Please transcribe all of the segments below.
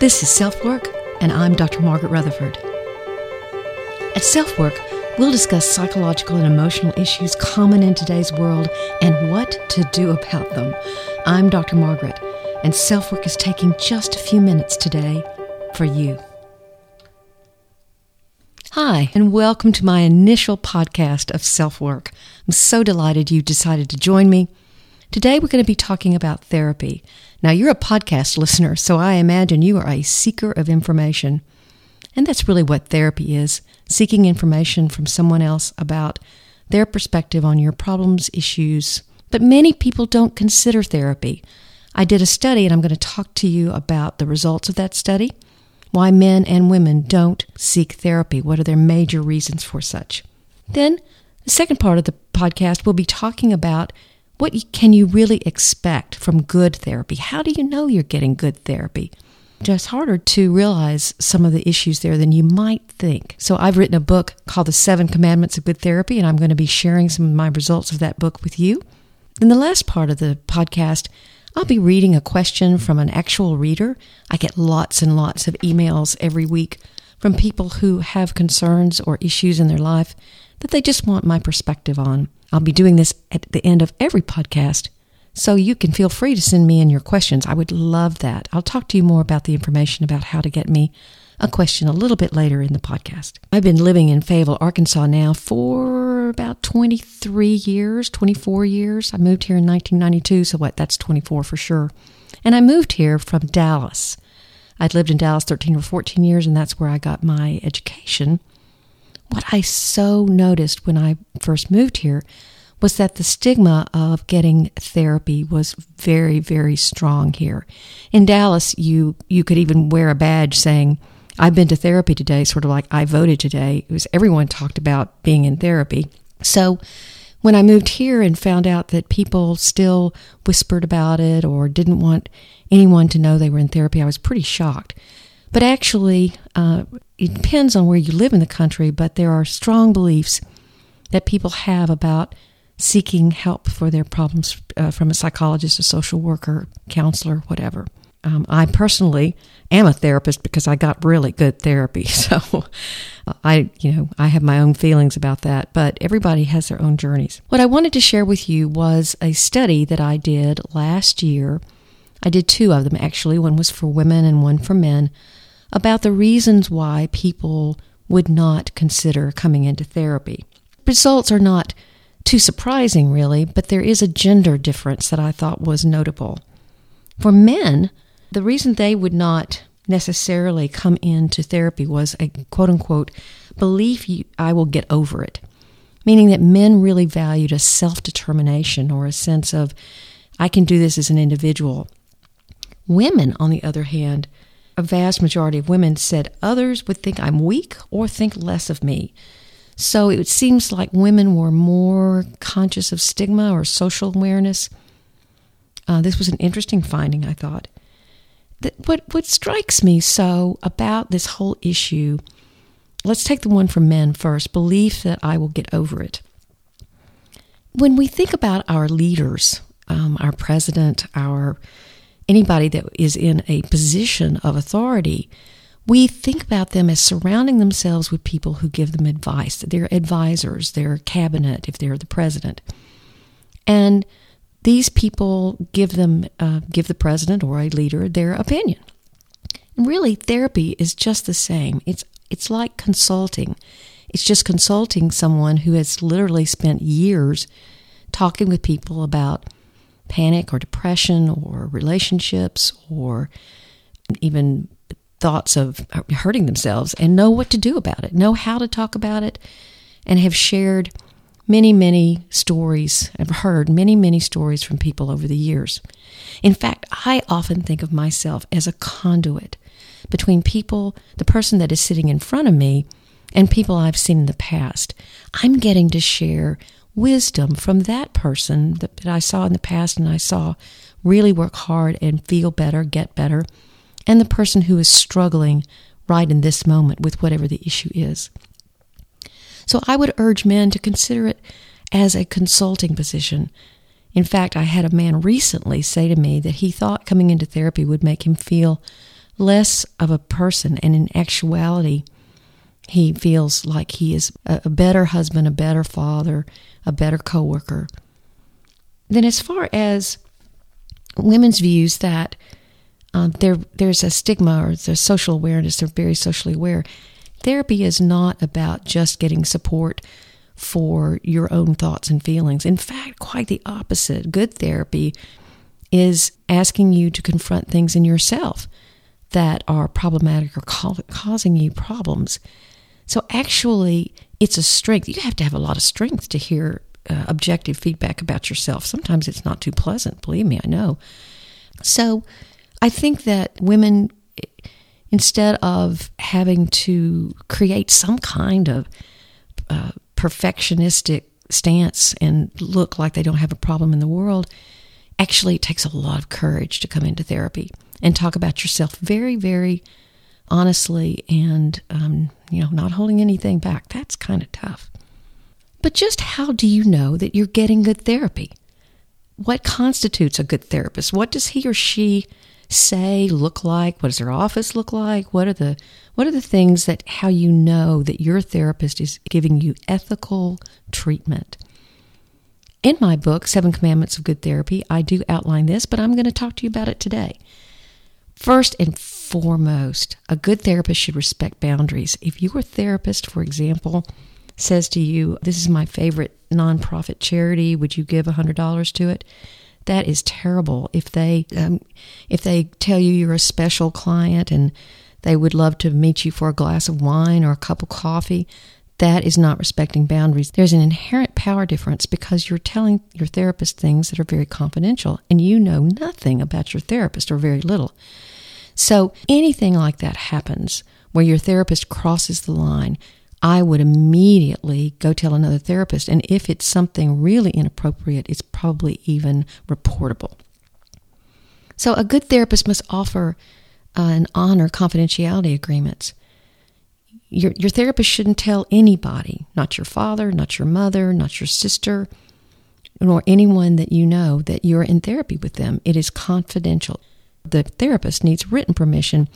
This is Self Work, and I'm Dr. Margaret Rutherford. At Self Work, we'll discuss psychological and emotional issues common in today's world and what to do about them. I'm Dr. Margaret, and Self Work is taking just a few minutes today for you. Hi, and welcome to my initial podcast of self work. I'm so delighted you decided to join me. Today, we're going to be talking about therapy. Now, you're a podcast listener, so I imagine you are a seeker of information. And that's really what therapy is seeking information from someone else about their perspective on your problems, issues. But many people don't consider therapy. I did a study, and I'm going to talk to you about the results of that study, why men and women don't seek therapy, what are their major reasons for such. Then, the second part of the podcast, we'll be talking about what can you really expect from good therapy? How do you know you're getting good therapy? It's harder to realize some of the issues there than you might think. So, I've written a book called The Seven Commandments of Good Therapy, and I'm going to be sharing some of my results of that book with you. In the last part of the podcast, I'll be reading a question from an actual reader. I get lots and lots of emails every week from people who have concerns or issues in their life that they just want my perspective on. I'll be doing this at the end of every podcast, so you can feel free to send me in your questions. I would love that. I'll talk to you more about the information about how to get me a question a little bit later in the podcast. I've been living in Fayetteville, Arkansas now for about 23 years, 24 years. I moved here in 1992, so what? That's 24 for sure. And I moved here from Dallas. I'd lived in Dallas 13 or 14 years, and that's where I got my education what I so noticed when I first moved here was that the stigma of getting therapy was very, very strong here. In Dallas, you you could even wear a badge saying, I've been to therapy today, sort of like I voted today. It was everyone talked about being in therapy. So when I moved here and found out that people still whispered about it or didn't want anyone to know they were in therapy, I was pretty shocked. But actually, uh, it depends on where you live in the country, but there are strong beliefs that people have about seeking help for their problems uh, from a psychologist, a social worker, counselor, whatever. Um, I personally am a therapist because I got really good therapy. So I, you know, I have my own feelings about that, but everybody has their own journeys. What I wanted to share with you was a study that I did last year. I did two of them actually. One was for women and one for men about the reasons why people would not consider coming into therapy. Results are not too surprising, really, but there is a gender difference that I thought was notable. For men, the reason they would not necessarily come into therapy was a quote unquote belief you, I will get over it, meaning that men really valued a self determination or a sense of I can do this as an individual. Women, on the other hand, a vast majority of women said others would think I'm weak or think less of me. So it seems like women were more conscious of stigma or social awareness. Uh, this was an interesting finding, I thought. That what what strikes me so about this whole issue, let's take the one from men first. Belief that I will get over it. When we think about our leaders, um, our president, our anybody that is in a position of authority, we think about them as surrounding themselves with people who give them advice, their advisors, their cabinet, if they're the president. And these people give them, uh, give the president or a leader their opinion. And really, therapy is just the same. It's it's like consulting. It's just consulting someone who has literally spent years talking with people about panic or depression or relationships or even thoughts of hurting themselves and know what to do about it, know how to talk about it, and have shared many, many stories. I've heard many, many stories from people over the years. In fact, I often think of myself as a conduit between people, the person that is sitting in front of me, and people I've seen in the past. I'm getting to share wisdom from that person that, that I saw in the past and I saw really work hard and feel better, get better, and the person who is struggling right in this moment with whatever the issue is. So I would urge men to consider it as a consulting position. In fact, I had a man recently say to me that he thought coming into therapy would make him feel less of a person, and in actuality, he feels like he is a, better husband, a better father, a better coworker. Then, as far as women's views that um, there there's a stigma or there's social awareness, they're very socially aware. Therapy is not about just getting support for your own thoughts and feelings. In fact, quite the opposite. Good therapy is asking you to confront things in yourself that are problematic or causing you problems. So, actually, it's a strength. You have to have a lot of strength to hear uh, objective feedback about yourself. Sometimes it's not too pleasant, believe me, I know. So, I think that women, instead of having to create some kind of uh, perfectionistic stance and look like they don't have a problem in the world, actually, it takes a lot of courage to come into therapy and talk about yourself very, very honestly and, um, you know, not holding anything back. That's kind of tough. But just how do you know that you're getting good therapy? What constitutes a good therapist? What does he or she say, look like? What does their office look like? What are the what are the things that how you know that your therapist is giving you ethical treatment? In my book, Seven Commandments of Good Therapy, I do outline this, but I'm going to talk to you about it today. First and foremost, a good therapist should respect boundaries. If your therapist, for example, says to you, This is my favorite nonprofit charity, would you give $100 to it? That is terrible. If they um, if they tell you you're a special client and they would love to meet you for a glass of wine or a cup of coffee, that is not respecting boundaries. There's an inherent power difference because you're telling your therapist things that are very confidential and you know nothing about your therapist or very little. So anything like that happens where your therapist crosses the line, I would immediately go tell another therapist. And if it's something really inappropriate, it's probably even reportable. So a good therapist must offer uh, and honor confidentiality agreements. Your, your therapist shouldn't tell anybody, not your father, not your mother, not your sister, nor anyone that you know that you're in therapy with them. It is confidential. The therapist needs written permission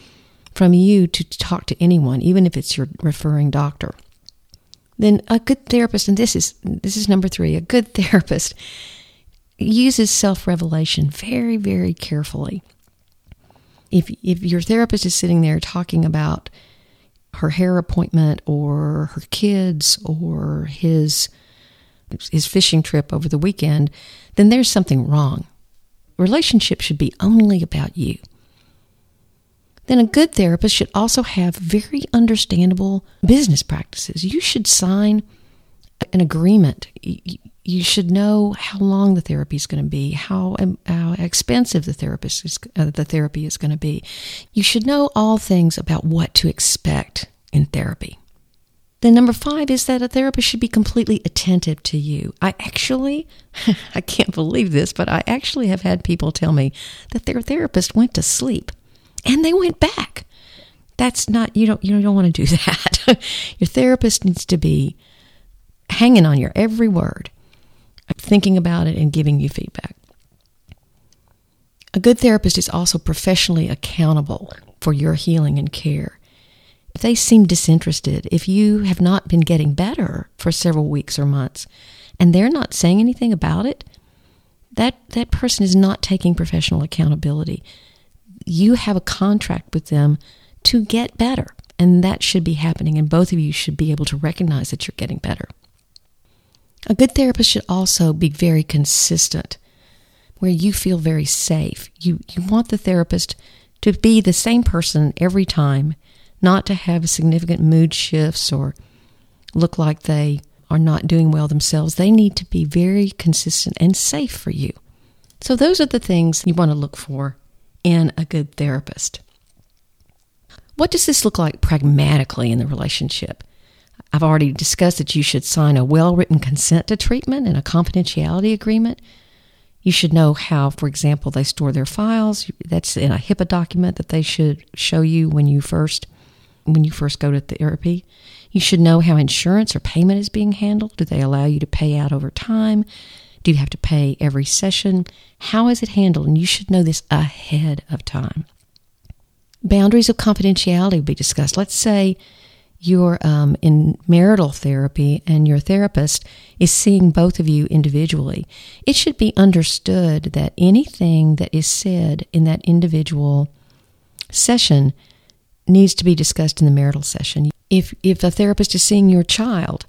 from you to talk to anyone, even if it's your referring doctor. Then a good therapist, and this is this is number three, a good therapist uses self-revelation very, very carefully. If if your therapist is sitting there talking about her hair appointment or her kids or his his fishing trip over the weekend, then there's something wrong. Relationship should be only about you then a good therapist should also have very understandable business practices. You should sign an agreement. You should know how long the therapy is going to be, how, um, how expensive the therapist is, uh, the therapy is going to be. You should know all things about what to expect in therapy. Then number five is that a therapist should be completely attentive to you. I actually, I can't believe this, but I actually have had people tell me that their therapist went to sleep and they went back. That's not you don't you don't want to do that. your therapist needs to be hanging on your every word, thinking about it and giving you feedback. A good therapist is also professionally accountable for your healing and care. If they seem disinterested, if you have not been getting better for several weeks or months, and they're not saying anything about it, that, that person is not taking professional accountability you have a contract with them to get better. And that should be happening. And both of you should be able to recognize that you're getting better. A good therapist should also be very consistent, where you feel very safe. You, you want the therapist to be the same person every time, not to have significant mood shifts or look like they are not doing well themselves. They need to be very consistent and safe for you. So, those are the things you want to look for in a good therapist. What does this look like pragmatically in the relationship? I've already discussed that you should sign a well written consent to treatment and a confidentiality agreement. You should know how, for example, they store their files. That's in a HIPAA document that they should show you when you first when you first go to therapy. You should know how insurance or payment is being handled. Do they allow you to pay out over time? Do you have to pay every session? How is it handled? And you should know this ahead of time. Boundaries of confidentiality will be discussed. Let's say you're um, in marital therapy and your therapist is seeing both of you individually. It should be understood that anything that is said in that individual session needs to be discussed in the marital session. If if a therapist is seeing your child,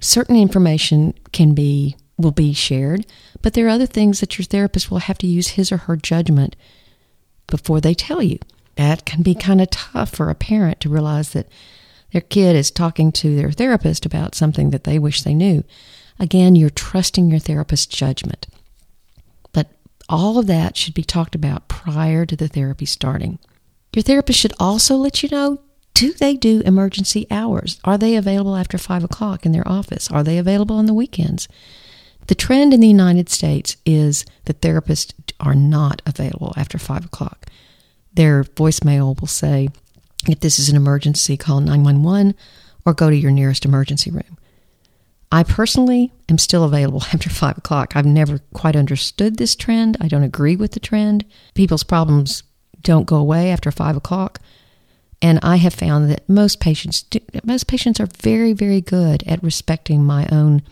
certain information can be will be shared, but there are other things that your therapist will have to use his or her judgment before they tell you. That can be kind of tough for a parent to realize that their kid is talking to their therapist about something that they wish they knew. Again, you're trusting your therapist's judgment. But all of that should be talked about prior to the therapy starting. Your therapist should also let you know do they do emergency hours? Are they available after 5 o'clock in their office? Are they available on the weekends? The trend in the United States is that therapists are not available after 5 o'clock. Their voicemail will say, if this is an emergency, call 911 or go to your nearest emergency room. I personally am still available after 5 o'clock. I've never quite understood this trend. I don't agree with the trend. People's problems don't go away after 5 o'clock. And I have found that most patients, do, most patients are very, very good at respecting my own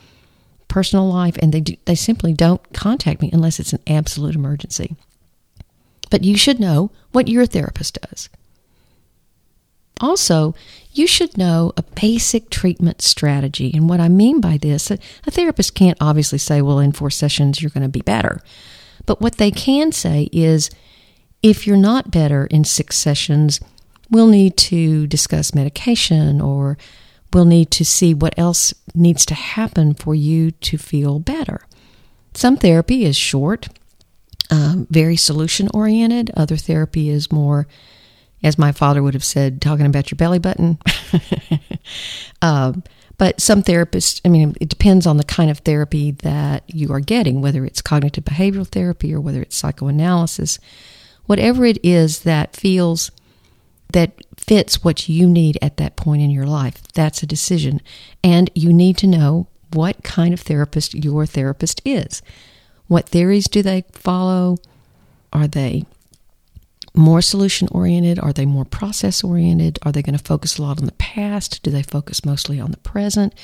personal life, and they do, they simply don't contact me unless it's an absolute emergency. But you should know what your therapist does. Also, you should know a basic treatment strategy. And what I mean by this, a, therapist can't obviously say, well, in four sessions, you're going to be better. But what they can say is, if you're not better in six sessions, we'll need to discuss medication or we'll need to see what else needs to happen for you to feel better. Some therapy is short, um, very solution oriented, other therapy is more as my father would have said, talking about your belly button. uh, but some therapists, I mean, it depends on the kind of therapy that you are getting, whether it's cognitive behavioral therapy or whether it's psychoanalysis. Whatever it is that feels that fits what you need at that point in your life, that's a decision. And you need to know what kind of therapist your therapist is. What theories do they follow? Are they more solution oriented? Are they more process oriented? Are they going to focus a lot on the past? Do they focus mostly on the present?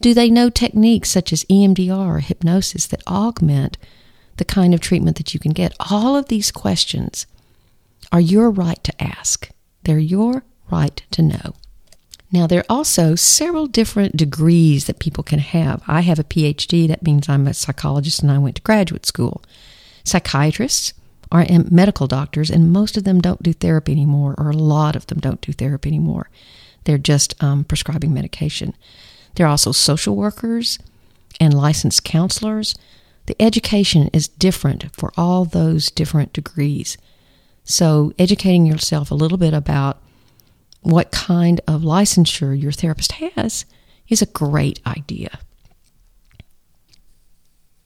Do they know techniques such as EMDR or hypnosis that augment the kind of treatment that you can get? All of these questions are your right to ask. They're your right to know. Now, there are also several different degrees that people can have. I have a PhD, that means I'm a psychologist and I went to graduate school. Psychiatrists are medical doctors, and most of them don't do therapy anymore, or a lot of them don't do therapy anymore. They're just um, prescribing medication. There are also social workers and licensed counselors. The education is different for all those different degrees. So, educating yourself a little bit about what kind of licensure your therapist has is a great idea.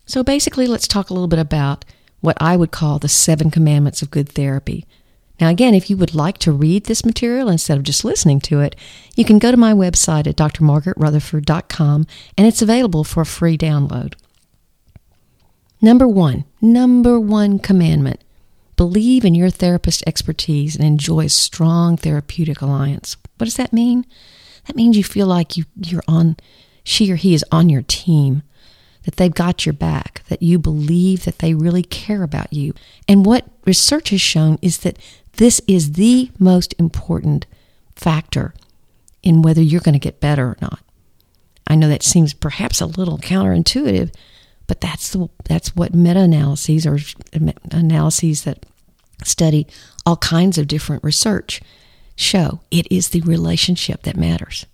So, basically, let's talk a little bit about what I would call the seven commandments of good therapy. Now, again, if you would like to read this material instead of just listening to it, you can go to my website at drmargaretrutherford.com and it's available for a free download. Number one, number one commandment believe in your therapist's expertise and enjoy a strong therapeutic alliance. What does that mean? That means you feel like you, you're on, she or he is on your team that they've got your back, that you believe that they really care about you. And what research has shown is that this is the most important factor in whether you're going to get better or not. I know that seems perhaps a little counterintuitive, but that's the, that's what meta-analyses or analyses that study all kinds of different research show. It is the relationship that matters.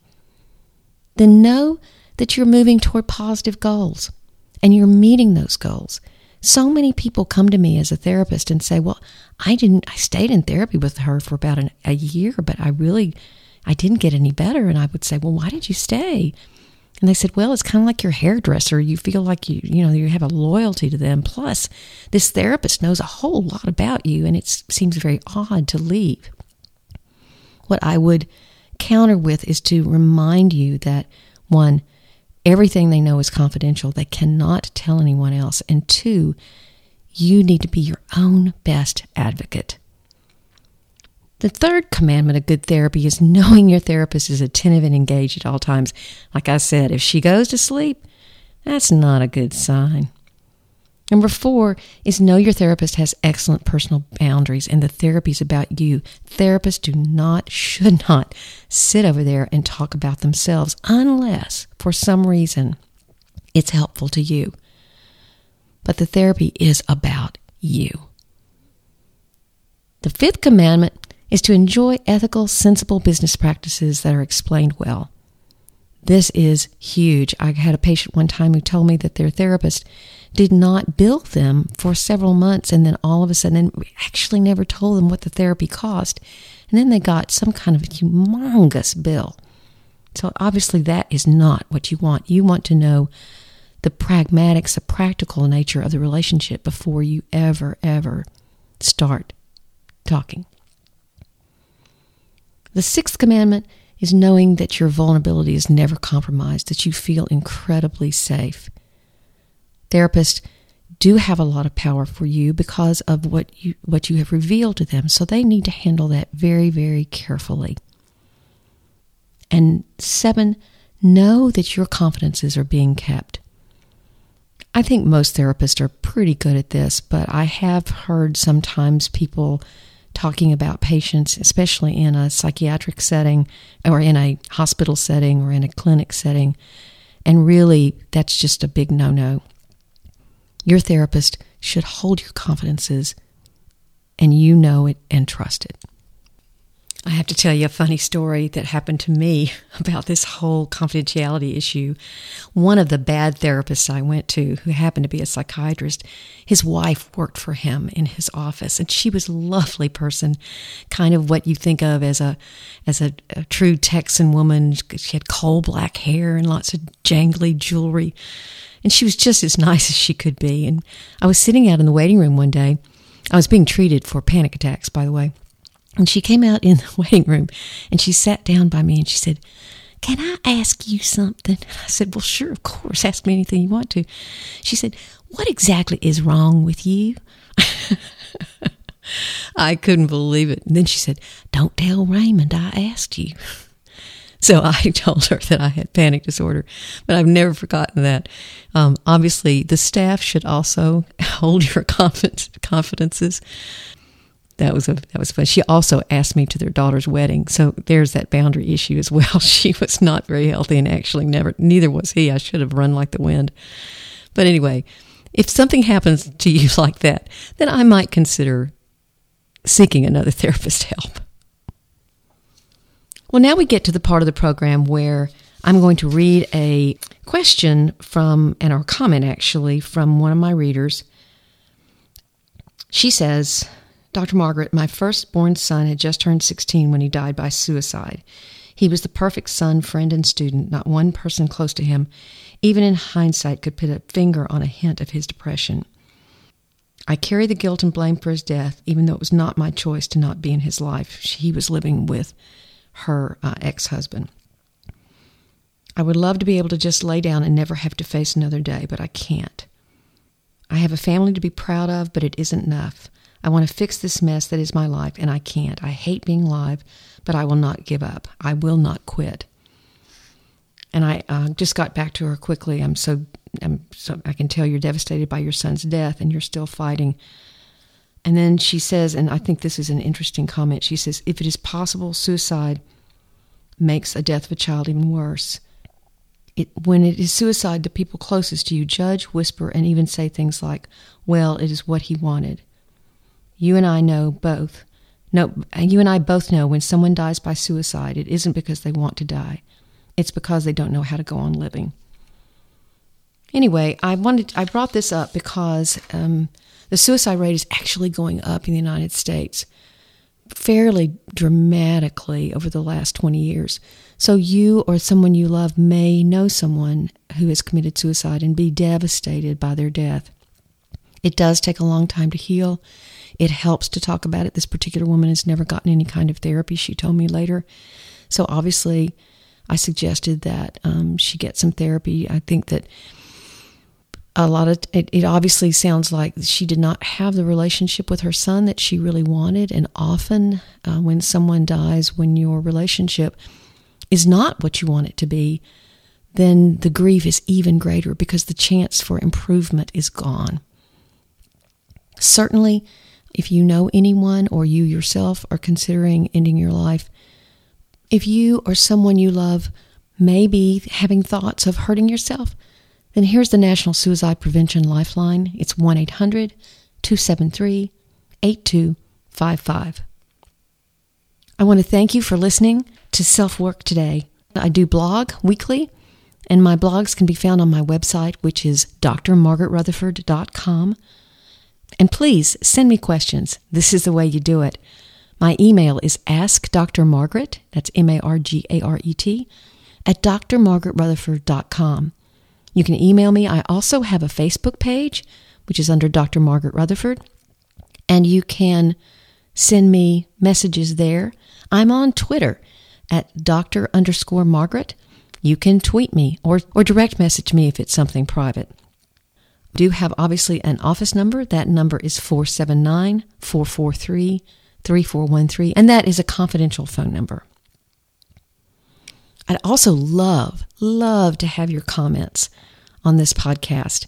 Then know that you're moving toward positive goals and you're meeting those goals. So many people come to me as a therapist and say, "Well, I didn't I stayed in therapy with her for about an, a year, but I really I didn't get any better." And I would say, "Well, why did you stay?" And they said, "Well, it's kind of like your hairdresser. You feel like you, you know, you have a loyalty to them. Plus, this therapist knows a whole lot about you, and it seems very odd to leave." What I would counter with is to remind you that one, Everything they know is confidential. They cannot tell anyone else. And two, you need to be your own best advocate. The third commandment of good therapy is knowing your therapist is attentive and engaged at all times. Like I said, if she goes to sleep, that's not a good sign. Number four is know your therapist has excellent personal boundaries and the therapy is about you. Therapists do not, should not sit over there and talk about themselves unless, for some reason, it's helpful to you. But the therapy is about you. The fifth commandment is to enjoy ethical, sensible business practices that are explained well. This is huge. I had a patient one time who told me that their therapist did not bill them for several months and then all of a sudden actually never told them what the therapy cost. And then they got some kind of humongous bill. So obviously that is not what you want. You want to know the pragmatics, the practical nature of the relationship before you ever, ever start talking. The sixth commandment is knowing that your vulnerability is never compromised, that you feel incredibly safe. Therapists do have a lot of power for you because of what you what you have revealed to them, so they need to handle that very very carefully. And 7, know that your confidences are being kept. I think most therapists are pretty good at this, but I have heard sometimes people talking about patients, especially in a psychiatric setting or in a hospital setting or in a clinic setting. And really, that's just a big no no. Your therapist should hold your confidences and you know it and trust it. I have to tell you a funny story that happened to me about this whole confidentiality issue. One of the bad therapists I went to, who happened to be a psychiatrist, his wife worked for him in his office, and she was a lovely person, kind of what you think of as a as a, a true Texan woman. She had coal black hair and lots of jangly jewelry, and she was just as nice as she could be. And I was sitting out in the waiting room one day. I was being treated for panic attacks, by the way and she came out in the waiting room and she sat down by me and she said, Can I ask you something? I said, Well, sure, of course. Ask me anything you want to. She said, What exactly is wrong with you? I couldn't believe it. And then she said, Don't tell Raymond I asked you. So I told her that I had panic disorder, but I've never forgotten that. Um, obviously, the staff should also hold your confidences that was a that was fun. She also asked me to their daughter's wedding, so there's that boundary issue as well. She was not very healthy, and actually never neither was he. I should have run like the wind. But anyway, if something happens to you like that, then I might consider seeking another therapist help. Well, now we get to the part of the program where I'm going to read a question from, and or comment actually, from one of my readers. She says, Dr. Margaret, my firstborn son had just turned 16 when he died by suicide. He was the perfect son, friend, and student. Not one person close to him, even in hindsight, could put a finger on a hint of his depression. I carry the guilt and blame for his death, even though it was not my choice to not be in his life. He was living with her uh, ex husband. I would love to be able to just lay down and never have to face another day, but I can't. I have a family to be proud of, but it isn't enough. I want to fix this mess that is my life, and I can't. I hate being live, but I will not give up. I will not quit. And I uh, just got back to her quickly. I'm so, I'm so, I can tell you're devastated by your son's death, and you're still fighting. And then she says, and I think this is an interesting comment. She says, if it is possible, suicide makes a death of a child even worse. It, when it is suicide, the people closest to you judge, whisper, and even say things like, well, it is what he wanted. You and I know both. No, you and I both know when someone dies by suicide, it isn't because they want to die. It's because they don't know how to go on living. Anyway, I wanted I brought this up because um, the suicide rate is actually going up in the United States fairly dramatically over the last 20 years. So you or someone you love may know someone who has committed suicide and be devastated by their death. It does take a long time to heal. It helps to talk about it. This particular woman has never gotten any kind of therapy, she told me later. So obviously, I suggested that um, she get some therapy. I think that a lot of it, it obviously sounds like she did not have the relationship with her son that she really wanted. And often, uh, when someone dies, when your relationship is not what you want it to be, then the grief is even greater because the chance for improvement is gone. Certainly, if you know anyone or you yourself are considering ending your life, if you or someone you love may be having thoughts of hurting yourself, then here's the National Suicide Prevention Lifeline. It's 1 800 273 8255. I want to thank you for listening to Self Work Today. I do blog weekly, and my blogs can be found on my website, which is drmargaretrutherford.com. And please send me questions. This is the way you do it. My email is askdrmargaret, that's M A R G A R E T, at drmargaretrutherford.com. You can email me. I also have a Facebook page, which is under Dr. Margaret Rutherford, and you can send me messages there. I'm on Twitter at Dr. underscore Margaret. You can tweet me or, or direct message me if it's something private. Do have obviously an office number. That number is 479 443 3413, and that is a confidential phone number. I'd also love, love to have your comments on this podcast.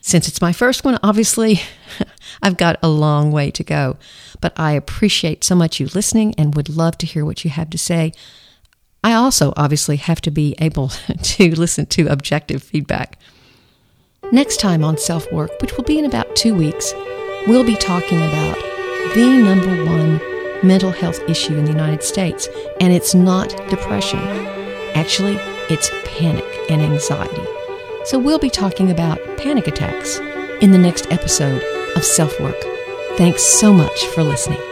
Since it's my first one, obviously, I've got a long way to go, but I appreciate so much you listening and would love to hear what you have to say. I also obviously have to be able to listen to objective feedback. Next time on Self Work, which will be in about two weeks, we'll be talking about the number one mental health issue in the United States, and it's not depression. Actually, it's panic and anxiety. So we'll be talking about panic attacks in the next episode of Self Work. Thanks so much for listening.